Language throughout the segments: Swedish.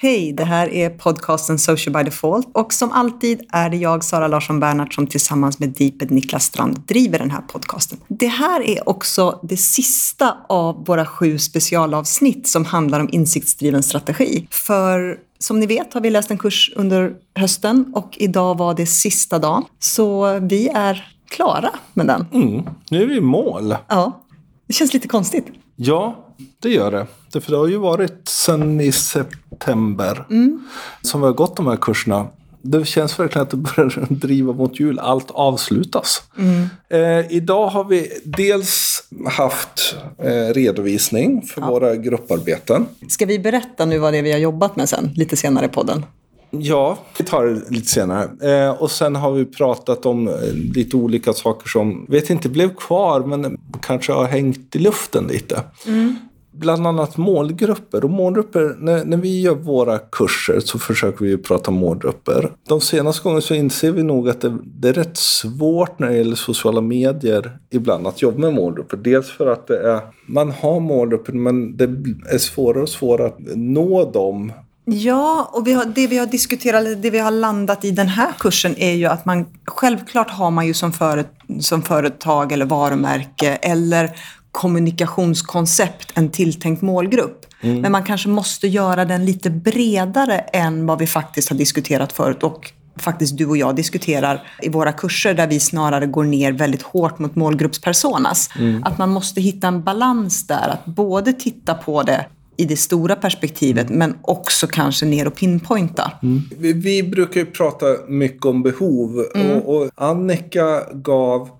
Hej, det här är podcasten Social by Default och som alltid är det jag, Sara Larsson Bernhardt, som tillsammans med Deeped Niklas Strand driver den här podcasten. Det här är också det sista av våra sju specialavsnitt som handlar om insiktsdriven strategi. För som ni vet har vi läst en kurs under hösten och idag var det sista dag. Så vi är klara med den. Mm, nu är vi i mål. Ja, det känns lite konstigt. Ja, det gör det. För det har ju varit sedan i september mm. som vi har gått de här kurserna. Det känns verkligen att det börjar driva mot jul. Allt avslutas. Mm. Eh, idag har vi dels haft eh, redovisning för ja. våra grupparbeten. Ska vi berätta nu vad det är vi har jobbat med sen, lite senare i podden? Ja, vi tar det lite senare. Eh, och sen har vi pratat om eh, lite olika saker som, vet inte, blev kvar men kanske har hängt i luften lite. Mm. Bland annat målgrupper. Och målgrupper, när, när vi gör våra kurser så försöker vi ju prata målgrupper. De senaste gångerna så inser vi nog att det, det, är rätt svårt när det gäller sociala medier ibland att jobba med målgrupper. Dels för att det är, man har målgrupper men det är svårare och svårare att nå dem Ja, och vi har, det vi har diskuterat, det vi har landat i den här kursen är ju att man självklart har man ju som, före, som företag eller varumärke eller kommunikationskoncept en tilltänkt målgrupp. Mm. Men man kanske måste göra den lite bredare än vad vi faktiskt har diskuterat förut och faktiskt du och jag diskuterar i våra kurser där vi snarare går ner väldigt hårt mot målgruppspersonas. Mm. Att man måste hitta en balans där, att både titta på det i det stora perspektivet mm. men också kanske ner och pinpointa. Mm. Vi, vi, brukar ju prata mycket om behov mm. och, och Annika gav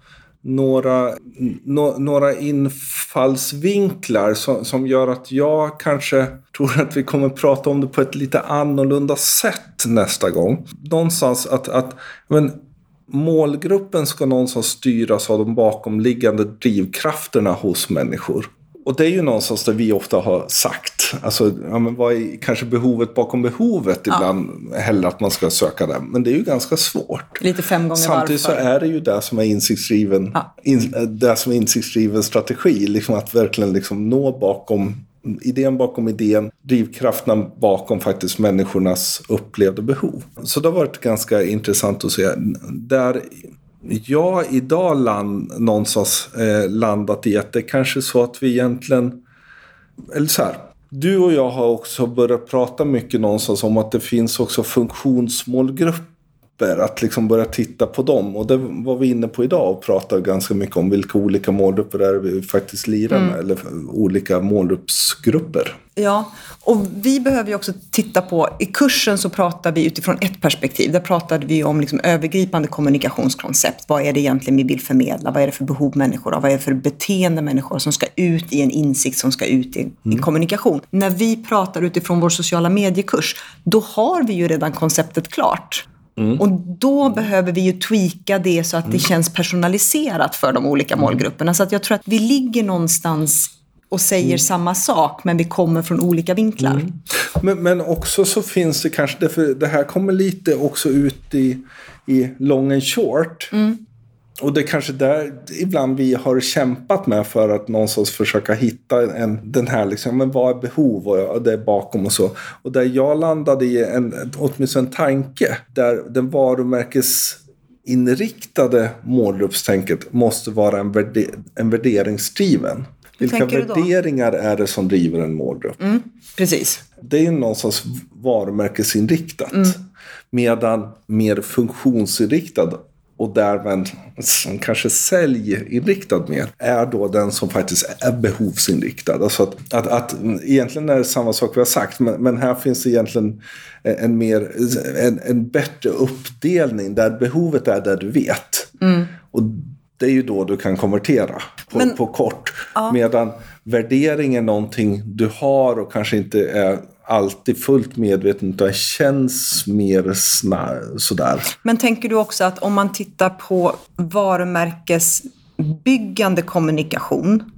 några, no, några infallsvinklar som, som gör att jag kanske tror att vi kommer prata om det på ett lite annorlunda sätt nästa gång. Någonstans att, att men, målgruppen ska någonstans styras av de bakomliggande drivkrafterna hos människor. Och det är ju någonstans där vi ofta har sagt. Alltså, ja, men vad är kanske behovet bakom behovet ibland? Ja. Hellre att man ska söka det. Men det är ju ganska svårt. Lite fem gånger Samtidigt varför. så är det ju det som är insiktsdriven, ja. in, det som är insiktsdriven strategi. Liksom att verkligen liksom nå bakom idén bakom idén, drivkrafterna bakom faktiskt människornas upplevda behov. Så det har varit ganska intressant att se. Där jag idag land, någonstans eh, landat i att det kanske är så att vi egentligen... Eller så här. Du och jag har också börjat prata mycket någonstans om att det finns också funktionsmålgrupper grupper, att liksom börja titta på dem. Och det var vi inne på idag och pratade ganska mycket om vilka olika målgrupper det är vi faktiskt lirar mm. med. Eller olika målgruppsgrupper. Ja, och vi behöver ju också titta på, i kursen så pratar vi utifrån ett perspektiv. Där pratade vi om liksom övergripande kommunikationskoncept. Vad är det egentligen vi vill förmedla? Vad är det för behov människor har? Vad är det för beteende människor som ska ut i en insikt, som ska ut i, mm. i kommunikation? När vi pratar utifrån vår sociala mediekurs, då har vi ju redan konceptet klart. Mm. Och då behöver vi ju tweaka det så att det mm. känns personaliserat för de olika mm. målgrupperna. Så att jag tror att vi ligger någonstans och säger mm. samma sak men vi kommer från olika vinklar. Mm. Men, men också så finns det kanske, för det här kommer lite också ut i, i long and short. Mm. Och det är kanske där ibland vi har kämpat med för att någonstans försöka hitta en, den här, liksom, men vad är behov och det är bakom och så. Och där jag landade i en, åtminstone en tanke där den varumärkesinriktade målgruppstänket måste vara en, värde, en värderingsdriven. Vilka värderingar är det som driver en målgrupp? Mm, precis. Det är någonstans varumärkesinriktat. Mm. Medan mer funktionsinriktad och därmed som kanske säljinriktad mer är då den som faktiskt är behovsinriktad. Alltså att, att, att egentligen är det samma sak vi har sagt men, men här finns det egentligen en, mer, en, en bättre uppdelning där behovet är där du vet. Mm. Och det är ju då du kan konvertera på, men, på kort. Ja. Medan värdering är någonting du har och kanske inte är alltid fullt medveten utan känns mer sådär. Men tänker du också att om man tittar på varumärkesbyggande kommunikation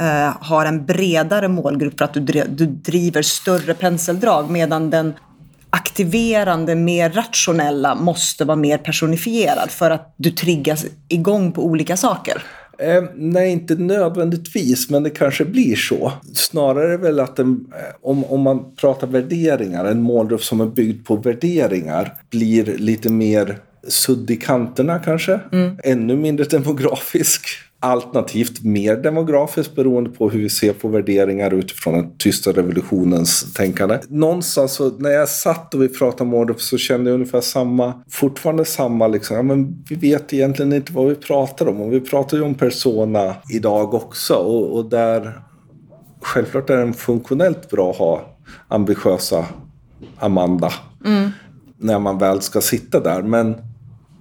eh, har en bredare målgrupp för att du, du driver större penseldrag medan den aktiverande, mer rationella måste vara mer personifierad för att du triggas igång på olika saker? Eh, nej, inte nödvändigtvis, men det kanske blir så. Snarare väl att en, eh, om, om man pratar värderingar, en målgrupp som är byggd på värderingar blir lite mer sudd i kanterna kanske. Mm. Ännu mindre demografisk alternativt mer demografiskt beroende på hur vi ser på värderingar utifrån den tysta revolutionens tänkande. Någonstans så, när jag satt och vi pratade om Mordor så kände jag ungefär samma, fortfarande samma liksom, ja, men vi vet egentligen inte vad vi pratar om. Och vi pratar ju om persona idag också och, och där självklart är det funktionellt bra att ha ambitiösa Amanda. Mm. När man väl ska sitta där. Men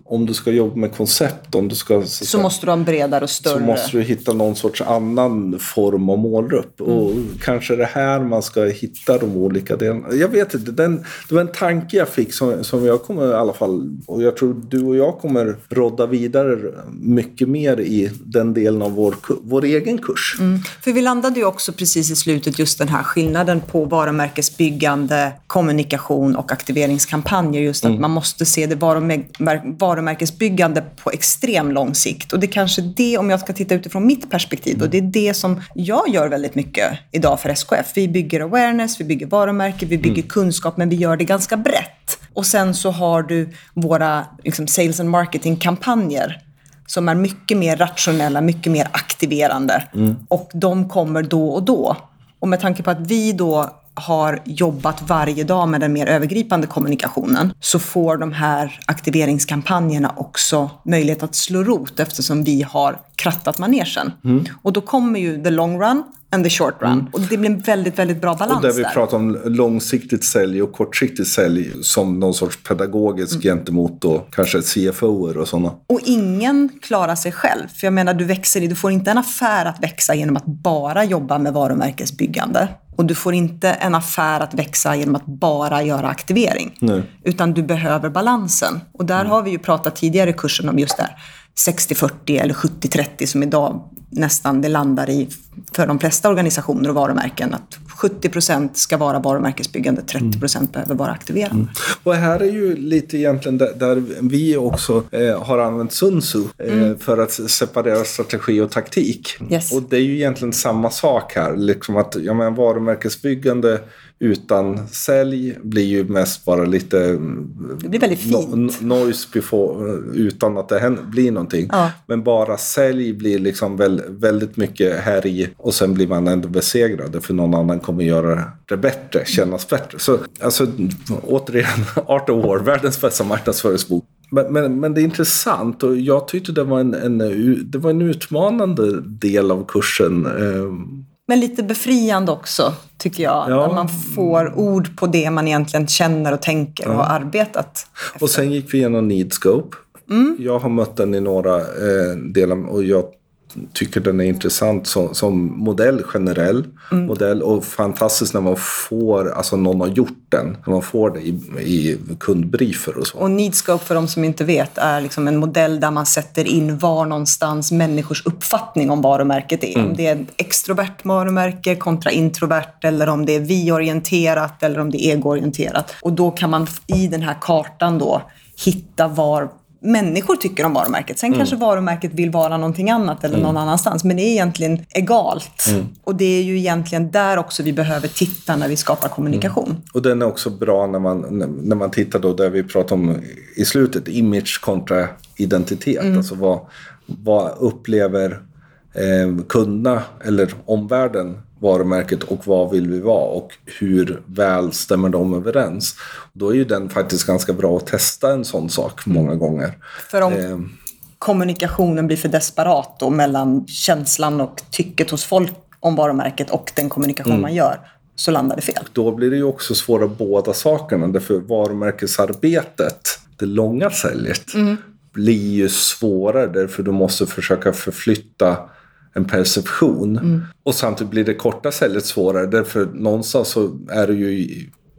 om du ska jobba med koncept, om du ska... Så, så måste du ha en bredare och större... Så måste du hitta någon sorts annan form och målgrupp. Mm. Och kanske det här man ska hitta de olika delarna. Jag vet inte, den, det var en tanke jag fick som, som jag kommer i alla fall, och jag tror du och jag kommer rodda vidare mycket mer i den delen av vår, vår egen kurs. Mm. För vi landade ju också precis i slutet just den här skillnaden på varumärkesbyggande, kommunikation och aktiveringskampanjer. Just att mm. man måste se det varumärkesbyggande varumärkesbyggande på extrem lång sikt. Och det är kanske det, om jag ska titta utifrån mitt perspektiv, och det är det som jag gör väldigt mycket idag för SKF. Vi bygger awareness, vi bygger varumärke, vi bygger mm. kunskap, men vi gör det ganska brett. Och sen så har du våra liksom, sales and marketing-kampanjer som är mycket mer rationella, mycket mer aktiverande. Mm. Och de kommer då och då. Och med tanke på att vi då har jobbat varje dag med den mer övergripande kommunikationen så får de här aktiveringskampanjerna också möjlighet att slå rot eftersom vi har krattat manegen. Mm. Och då kommer ju the long run and the short run. Mm. Och det blir en väldigt, väldigt bra balans Och där vi där. pratar om långsiktigt sälj och kortsiktigt sälj som någon sorts pedagogisk mm. gentemot då kanske CFO och sådana. Och ingen klarar sig själv. För jag menar, du växer, du får inte en affär att växa genom att bara jobba med varumärkesbyggande. Och du får inte en affär att växa genom att bara göra aktivering. Nej. Utan du behöver balansen. Och där mm. har vi ju pratat tidigare i kursen om just det här 60-40 eller 70-30 som idag nästan det landar i för de flesta organisationer och varumärken. Att 70% ska vara varumärkesbyggande, 30 procent mm. behöver vara aktiverande. Mm. Och här är ju lite egentligen där, där vi också eh, har använt Sun Tzu eh, mm. för att separera strategi och taktik. Yes. Och det är ju egentligen samma sak här. Liksom att ja, men varumärkesbyggande utan sälj blir ju mest bara lite det blir väldigt fint. No, noise before, utan att det händer, blir någonting. Ja. Men bara sälj blir liksom väl, väldigt mycket här i och sen blir man ändå besegrad för någon annan kommer göra det bättre, kännas bättre. Så alltså återigen, Art of War, världens bästa marknadsföringsbok. Men, men, men, det är intressant och jag tyckte det var en, en, det var en utmanande del av kursen. Eh, men lite befriande också, tycker jag. Ja. När man får ord på det man egentligen känner och tänker ja. och har arbetat. Efter. Och sen gick vi igenom Needscope. Mm. Jag har mött den i några eh, delar och jag tycker den är intressant som, som modell, generell mm. modell. Och fantastiskt när man får, alltså någon har gjort den, när man får det i, i kundbriefer och så. Och Needscope för de som inte vet är liksom en modell där man sätter in var någonstans människors uppfattning om varumärket är. Mm. Om det är ett extrovert varumärke kontra introvert eller om det är vi-orienterat eller om det är ego-orienterat. Och då kan man i den här kartan då hitta var människor tycker om varumärket. Sen mm. kanske varumärket vill vara någonting annat eller mm. någon annanstans. Men det är egentligen egalt. Mm. Och det är ju egentligen där också vi behöver titta när vi skapar kommunikation. Mm. Och den är också bra när man, när man tittar då där vi pratar om i slutet, image kontra identitet. Mm. Alltså vad, vad upplever eh, kunderna eller omvärlden varumärket och vad vill vi vara och hur väl stämmer de överens. Då är ju den faktiskt ganska bra att testa en sån sak många gånger. För om eh. kommunikationen blir för desperat då mellan känslan och tycket hos folk om varumärket och den kommunikation mm. man gör så landar det fel. Då blir det ju också svåra båda sakerna. Därför varumärkesarbetet, det långa säljet, mm. blir ju svårare därför du måste försöka förflytta en perception. Mm. Och samtidigt blir det korta säljet svårare. Därför någonstans så är det ju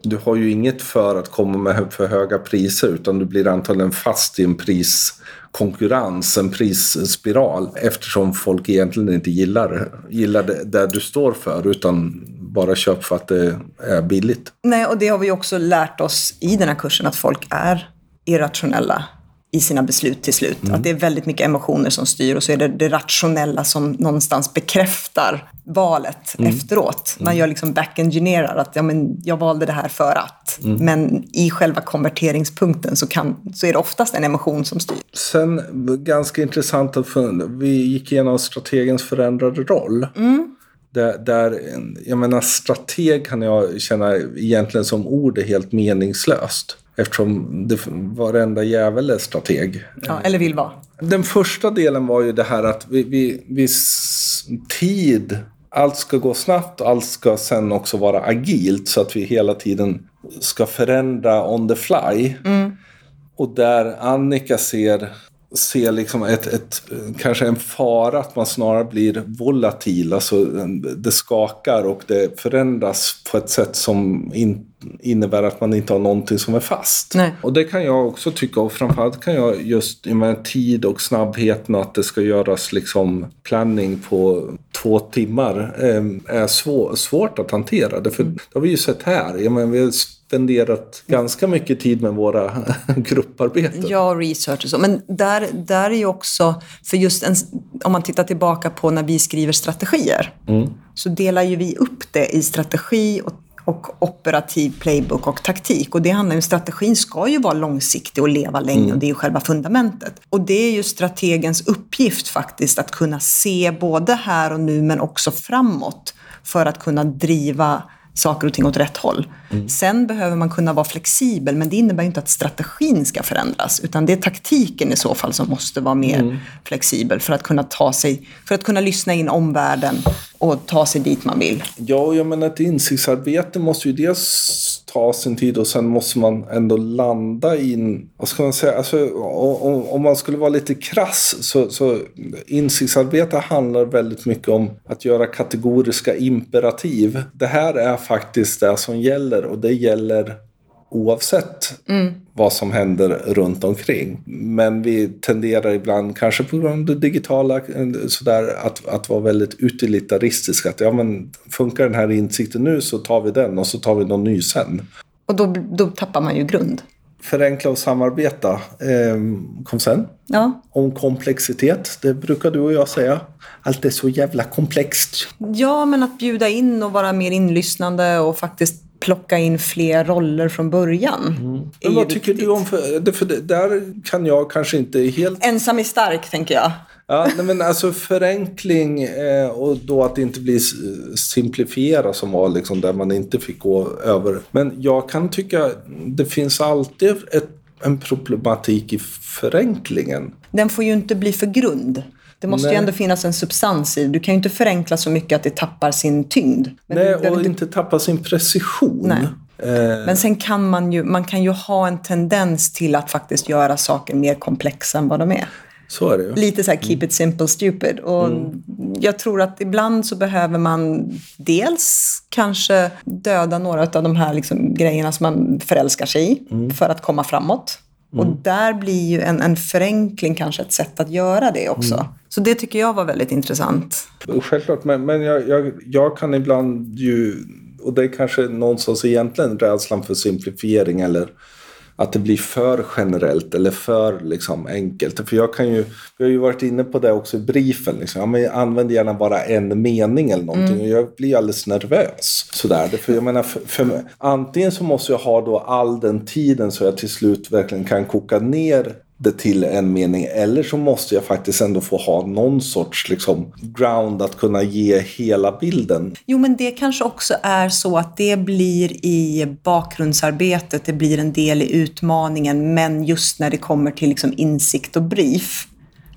du har ju inget för att komma med för höga priser utan du blir antagligen fast i en priskonkurrens, en prisspiral eftersom folk egentligen inte gillar, gillar det där du står för utan bara köper för att det är billigt. Nej, och det har vi också lärt oss i den här kursen att folk är irrationella i sina beslut till slut. Mm. Att det är väldigt mycket emotioner som styr och så är det det rationella som någonstans bekräftar valet mm. efteråt. Man gör liksom back-engineerar att ja, men jag valde det här för att. Mm. Men i själva konverteringspunkten så, kan, så är det oftast en emotion som styr. Sen ganska intressant att vi gick igenom strategens förändrade roll. Mm. Där, där, jag menar strateg kan jag känna egentligen som ord är helt meningslöst. Eftersom det, varenda jävel är strateg. Ja, eller vill vara. Den första delen var ju det här att vi, vi, vi tid, allt ska gå snabbt, allt ska sen också vara agilt så att vi hela tiden ska förändra on the fly. Mm. Och där Annika ser se liksom ett, ett, kanske en fara att man snarare blir volatil. Alltså det skakar och det förändras på ett sätt som in, innebär att man inte har någonting som är fast. Nej. Och det kan jag också tycka och framförallt kan jag just i med tid och snabbheten att det ska göras liksom planning på två timmar eh, är svår, svårt att hantera. Det, för, det har vi ju sett här. Jag menar, vi spenderat ganska mycket tid med våra grupparbeten. Ja, research och så. Men där, där är ju också, för just en, om man tittar tillbaka på när vi skriver strategier, mm. så delar ju vi upp det i strategi och och operativ playbook och taktik. Och det handlar ju, strategin ska ju vara långsiktig och leva länge mm. och det är ju själva fundamentet. Och det är ju strategens uppgift faktiskt att kunna se både här och nu men också framåt för att kunna driva saker och ting åt rätt håll. Mm. Sen behöver man kunna vara flexibel, men det innebär inte att strategin ska förändras, utan det är taktiken i så fall som måste vara mer mm. flexibel för att kunna ta sig, för att kunna lyssna in omvärlden och ta sig dit man vill. Ja, jag menar ett insiktsarbete måste ju dels ta sin tid och sen måste man ändå landa in, vad ska man säga, alltså, om, om man skulle vara lite krass så, så insiktsarbete handlar väldigt mycket om att göra kategoriska imperativ. Det här är faktiskt det som gäller och det gäller oavsett mm. vad som händer runt omkring. Men vi tenderar ibland, kanske på grund av det digitala, sådär, att, att vara väldigt utilitaristiska. Att ja, men funkar den här insikten nu så tar vi den och så tar vi någon ny sen. Och då, då tappar man ju grund. Förenkla och samarbeta eh, kom sen. Ja. Om komplexitet, det brukar du och jag säga. Allt är så jävla komplext. Ja, men att bjuda in och vara mer inlyssnande och faktiskt plocka in fler roller från början. Mm. Men vad tycker du om, för, för där kan jag kanske inte helt... Ensam är stark, tänker jag. Ja, nej, men alltså förenkling eh, och då att det inte blir simplifiera som var liksom där man inte fick gå över. Men jag kan tycka det finns alltid ett, en problematik i förenklingen. Den får ju inte bli för grund. Det måste Nej. ju ändå finnas en substans i Du kan ju inte förenkla så mycket att det tappar sin tyngd. Men Nej, och du... inte tappa sin precision. Nej. Eh. Men sen kan man ju, man kan ju ha en tendens till att faktiskt göra saker mer komplexa än vad de är. Så är det ju. Lite så här keep it simple stupid. Och mm. jag tror att ibland så behöver man dels kanske döda några av de här liksom grejerna som man förälskar sig i mm. för att komma framåt. Mm. Och där blir ju en, en förenkling kanske ett sätt att göra det också. Mm. Så det tycker jag var väldigt intressant. Självklart, men, men jag, jag, jag kan ibland ju, och det är kanske någonstans egentligen rädslan för simplifiering eller att det blir för generellt eller för liksom, enkelt. För jag kan ju, vi har ju varit inne på det också i briefen. Liksom. Ja, men jag använder gärna bara en mening eller någonting. Mm. Och jag blir alldeles nervös. Sådär. För jag menar, för, för, antingen så måste jag ha då all den tiden så jag till slut verkligen kan koka ner det till en mening. Eller så måste jag faktiskt ändå få ha någon sorts liksom, ground att kunna ge hela bilden. Jo, men det kanske också är så att det blir i bakgrundsarbetet, det blir en del i utmaningen, men just när det kommer till liksom insikt och brief,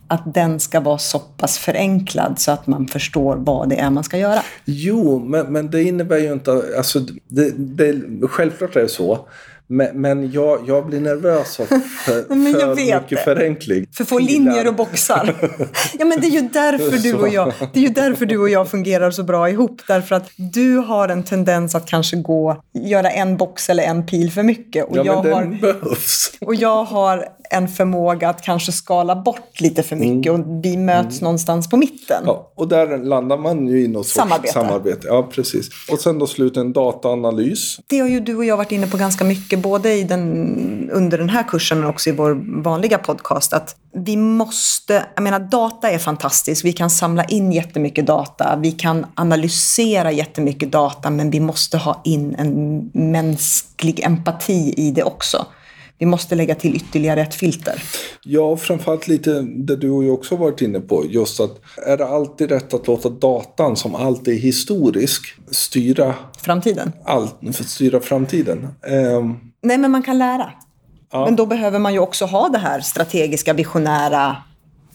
att den ska vara så pass förenklad så att man förstår vad det är man ska göra. Jo, men, men det innebär ju inte... Alltså, det, det, självklart är det så. Men, men jag, jag blir nervös av för, för mycket det. förenkling. För få linjer och boxar. ja, men det är ju därför du och jag, det är ju därför du och jag fungerar så bra ihop. Därför att du har en tendens att kanske gå, göra en box eller en pil för mycket. Och ja, jag men den har, behövs. Och jag har en förmåga att kanske skala bort lite för mycket mm. och vi möts mm. någonstans på mitten. Ja, och där landar man ju i något samarbete. samarbete. Ja, precis. Och sen då slutligen dataanalys. Det har ju du och jag varit inne på ganska mycket både i den, under den här kursen men också i vår vanliga podcast att vi måste, jag menar data är fantastiskt, vi kan samla in jättemycket data, vi kan analysera jättemycket data men vi måste ha in en mänsklig empati i det också vi måste lägga till ytterligare ett filter. Ja, framförallt lite det du och jag också varit inne på. Just att är det alltid rätt att låta datan som alltid är historisk styra framtiden? Allt, styra framtiden. Um... Nej, men man kan lära. Ja. Men då behöver man ju också ha det här strategiska, visionära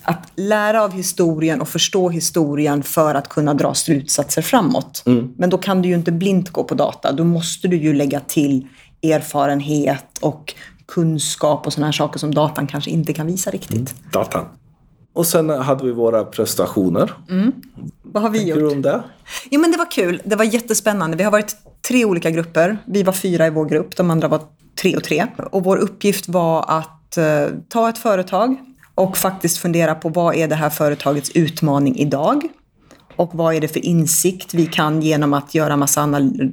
att lära av historien och förstå historien för att kunna dra slutsatser framåt. Mm. Men då kan du ju inte blint gå på data. Då måste du ju lägga till erfarenhet och kunskap och sådana här saker som datan kanske inte kan visa riktigt. Mm, datan. Och sen hade vi våra prestationer. Mm. Vad har vi Tänker gjort? du om det? Jo, men det var kul. Det var jättespännande. Vi har varit tre olika grupper. Vi var fyra i vår grupp, de andra var tre och tre. Och vår uppgift var att eh, ta ett företag och faktiskt fundera på vad är det här företagets utmaning idag? och vad är det för insikt vi kan genom att göra massa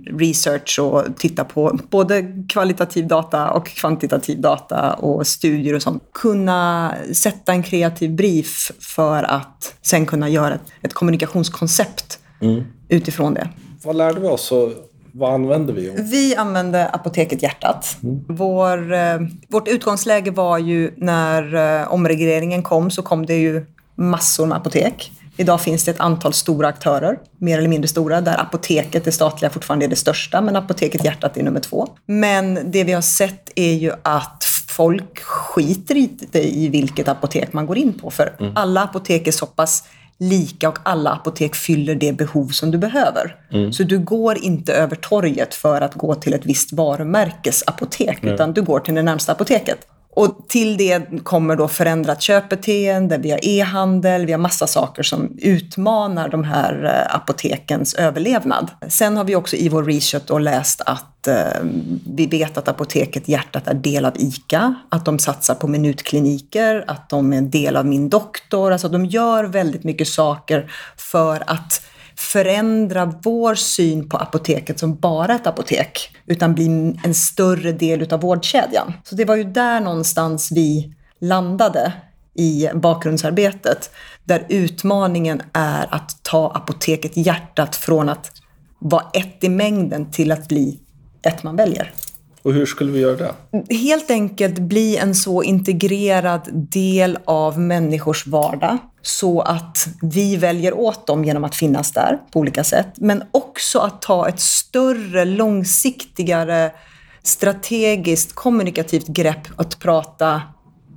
research och titta på både kvalitativ data och kvantitativ data och studier och sånt. Kunna sätta en kreativ brief för att sen kunna göra ett, ett kommunikationskoncept mm. utifrån det. Vad lärde vi oss och vad använde vi? Vi använde Apoteket Hjärtat. Mm. Vår, eh, vårt utgångsläge var ju när eh, omregleringen kom så kom det ju massor med apotek. Idag finns det ett antal stora aktörer, mer eller mindre stora, där apoteket, det statliga, fortfarande är det största, men apoteket Hjärtat är nummer två. Men det vi har sett är ju att folk skiter inte i vilket apotek man går in på, för mm. alla apotek är så pass lika och alla apotek fyller det behov som du behöver. Mm. Så du går inte över torget för att gå till ett visst varumärkes apotek, mm. utan du går till det närmsta apoteket. Och till det kommer då förändrat köpbeteende, vi har e-handel, vi har massa saker som utmanar de här eh, apotekens överlevnad. Sen har vi också i vår research då läst att eh, vi vet att Apoteket Hjärtat är del av ICA, att de satsar på minutkliniker, att de är en del av Min doktor, alltså de gör väldigt mycket saker för att förändra vår syn på apoteket som bara ett apotek, utan bli en större del av vårdkedjan. Så det var ju där någonstans vi landade i bakgrundsarbetet, där utmaningen är att ta apoteket hjärtat från att vara ett i mängden till att bli ett man väljer. Och hur skulle vi göra det? Helt enkelt bli en så integrerad del av människors vardag så att vi väljer åt dem genom att finnas där på olika sätt. Men också att ta ett större, långsiktigare, strategiskt, kommunikativt grepp att prata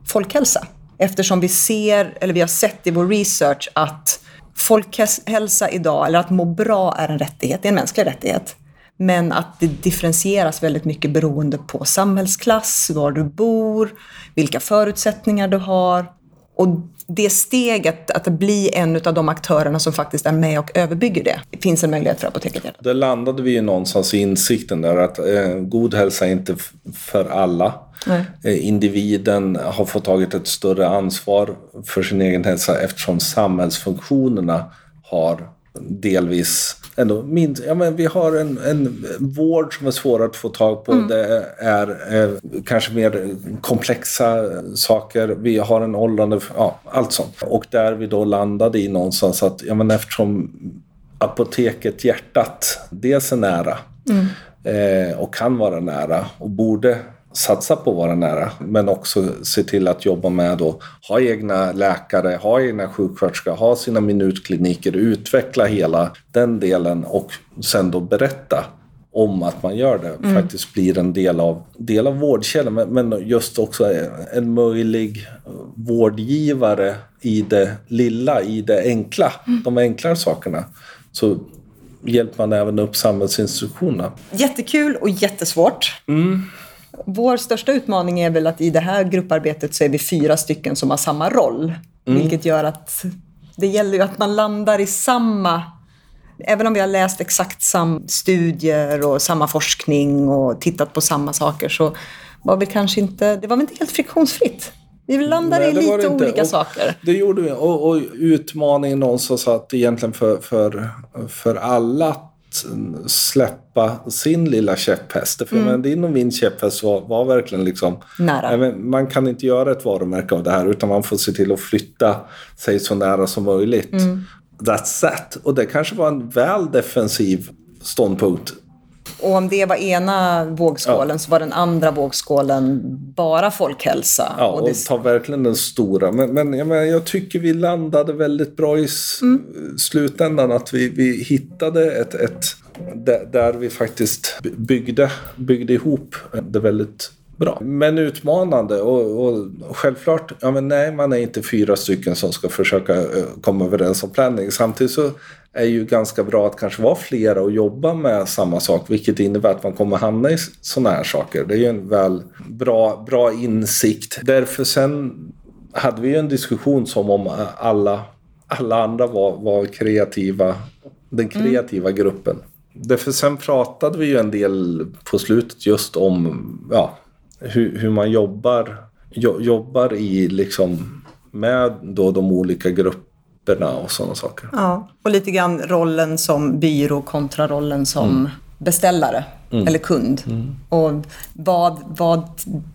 folkhälsa. Eftersom vi ser, eller vi har sett i vår research att folkhälsa idag, eller att må bra är en rättighet, det är en mänsklig rättighet. Men att det differentieras väldigt mycket beroende på samhällsklass, var du bor, vilka förutsättningar du har. Och det steget att bli en av de aktörerna som faktiskt är med och överbygger det, finns en möjlighet för Apoteket. Där landade vi ju någonstans i insikten där att eh, god hälsa är inte för alla. Eh, individen har fått tagit ett större ansvar för sin egen hälsa eftersom samhällsfunktionerna har delvis ändå minst, ja, men vi har en, en vård som är svår att få tag på. Mm. Det är eh, kanske mer komplexa saker. Vi har en åldrande, ja, allt sånt. Och där vi då landade i någonstans att ja, men eftersom apoteket Hjärtat dels är nära mm. eh, och kan vara nära och borde satsa på att vara nära. Men också se till att jobba med att ha egna läkare, ha egna sjuksköterskor, ha sina minutkliniker, utveckla hela den delen och sen då berätta om att man gör det. Mm. Faktiskt blir en del av, del av vårdkedjan men just också en möjlig vårdgivare i det lilla, i det enkla, mm. de enklare sakerna. Så hjälper man även upp samhällsinstitutionerna. Jättekul och jättesvårt. Mm. Vår största utmaning är väl att i det här grupparbetet så är vi fyra stycken som har samma roll. Mm. Vilket gör att det gäller ju att man landar i samma Även om vi har läst exakt samma studier och samma forskning och tittat på samma saker så var vi kanske inte, det var väl inte helt friktionsfritt. Vi landade Nej, i lite olika och saker. Det gjorde vi. Och, och utmaningen någonstans att egentligen för, för, för alla släppa sin lilla käpphäst. För mm. men din och min käpphäst var, var verkligen liksom... Nära. Man kan inte göra ett varumärke av det här utan man får se till att flytta sig så nära som möjligt. Mm. That's that. Och det kanske var en väl defensiv ståndpunkt och om det var ena vågskålen ja. så var den andra vågskålen bara folkhälsa. Ja, och, det... tar verkligen den stora. Men, men jag, menar, jag tycker vi landade väldigt bra i mm. slutändan. Att vi, vi hittade ett, ett där vi faktiskt byggde, byggde ihop det väldigt bra. Men utmanande och, och, självklart, ja men nej man är inte fyra stycken som ska försöka eh, komma överens om planning. Samtidigt så är ju ganska bra att kanske vara flera och jobba med samma sak, vilket innebär att man kommer hamna i sådana här saker. Det är ju en väl bra, bra insikt. Därför sen hade vi ju en diskussion som om alla, alla andra var, var kreativa, den mm. kreativa mm. gruppen. Därför sen pratade vi ju en del på slutet just om ja, hur, hur man jobbar, jo, jobbar i liksom med då de olika grupperna och sådana saker. Ja, och lite grann rollen som byrå kontra rollen som mm. beställare mm. eller kund. Mm. Och vad, vad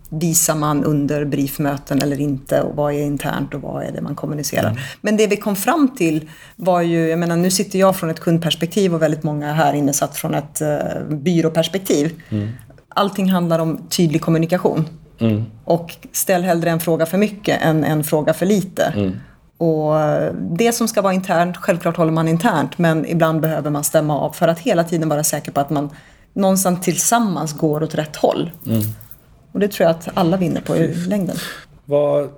visar man under briefmöten eller inte och vad är internt och vad är det man kommunicerar. Mm. Men det vi kom fram till var ju, jag menar nu sitter jag från ett kundperspektiv och väldigt många här inne satt från ett uh, byråperspektiv. Allting handlar om tydlig kommunikation. Mm. Och ställ hellre en fråga för mycket än en fråga för lite. Mm. Och det som ska vara internt, självklart håller man internt, men ibland behöver man stämma av för att hela tiden vara säker på att man någonstans tillsammans går åt rätt håll. Mm. Och det tror jag att alla vinner på i längden. Vad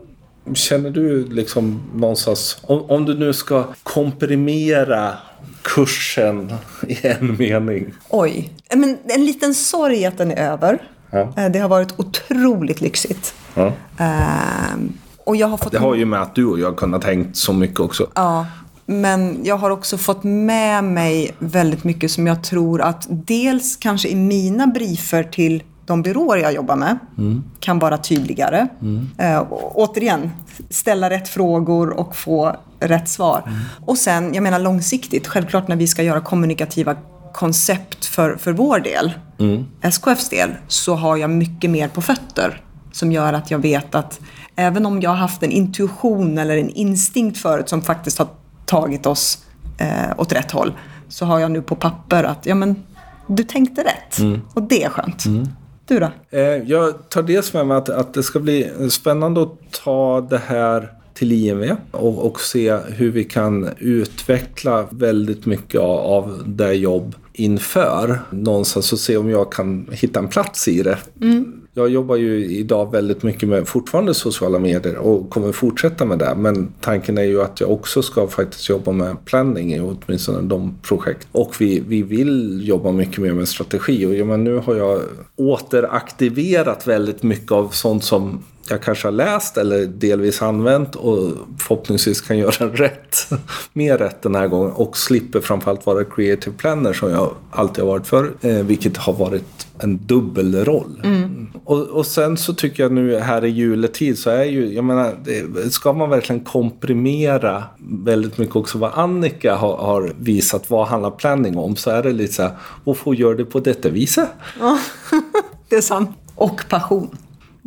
känner du liksom någonstans, om, om du nu ska komprimera kursen i en mening? Oj, men en liten sorg att den är över. Ja. Eh, det har varit otroligt lyxigt. Ja. Uh, och jag har fått... Det har ju med att du och jag kunnat tänkt så mycket också. Ja, men jag har också fått med mig väldigt mycket som jag tror att dels kanske i mina briefer till de byråer jag jobbar med mm. kan vara tydligare. Mm. Äh, återigen, ställa rätt frågor och få rätt svar. Mm. Och sen, jag menar långsiktigt, självklart när vi ska göra kommunikativa koncept för, för vår del, mm. SKFs del, så har jag mycket mer på fötter som gör att jag vet att även om jag har haft en intuition eller en instinkt förut som faktiskt har tagit oss eh, åt rätt håll, så har jag nu på papper att ja, men, du tänkte rätt. Mm. Och det är skönt. Mm. Du då? Eh, jag tar dels med mig att, att det ska bli spännande att ta det här till IMV och, och se hur vi kan utveckla väldigt mycket av, av det jobb inför någonstans och se om jag kan hitta en plats i det. Mm. Jag jobbar ju idag väldigt mycket med fortfarande sociala medier och kommer fortsätta med det. Men tanken är ju att jag också ska faktiskt jobba med planning i åtminstone de projekt. Och vi, vi vill jobba mycket mer med strategi. Och ja, men nu har jag återaktiverat väldigt mycket av sånt som jag kanske har läst eller delvis använt och förhoppningsvis kan göra rätt, mer rätt den här gången och slipper framförallt vara creative planner som jag alltid har varit för, eh, vilket har varit en dubbelroll. Mm. Och, och sen så tycker jag nu här i juletid så är ju, jag menar, det, ska man verkligen komprimera väldigt mycket också vad Annika har, har visat, vad handlar planning om, så är det lite så här, varför gör det på detta viset? Ja, det är sant. Och passion.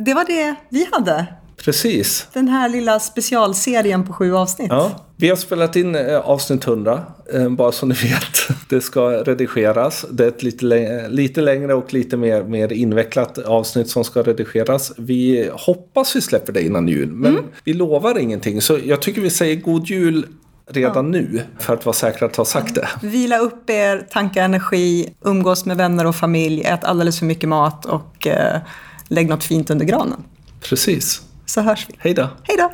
Det var det vi hade. Precis. Den här lilla specialserien på sju avsnitt. Ja, vi har spelat in eh, avsnitt 100, eh, bara så ni vet. Det ska redigeras. Det är ett lite, lite längre och lite mer, mer invecklat avsnitt som ska redigeras. Vi hoppas vi släpper det innan jul, men mm. vi lovar ingenting. Så jag tycker vi säger god jul redan ja. nu för att vara säkra att ha sagt det. Vila upp er, tanka energi, umgås med vänner och familj, ät alldeles för mycket mat och eh, lägg något fint under granen. Precis. Så hörs vi. Hej då. Hej då.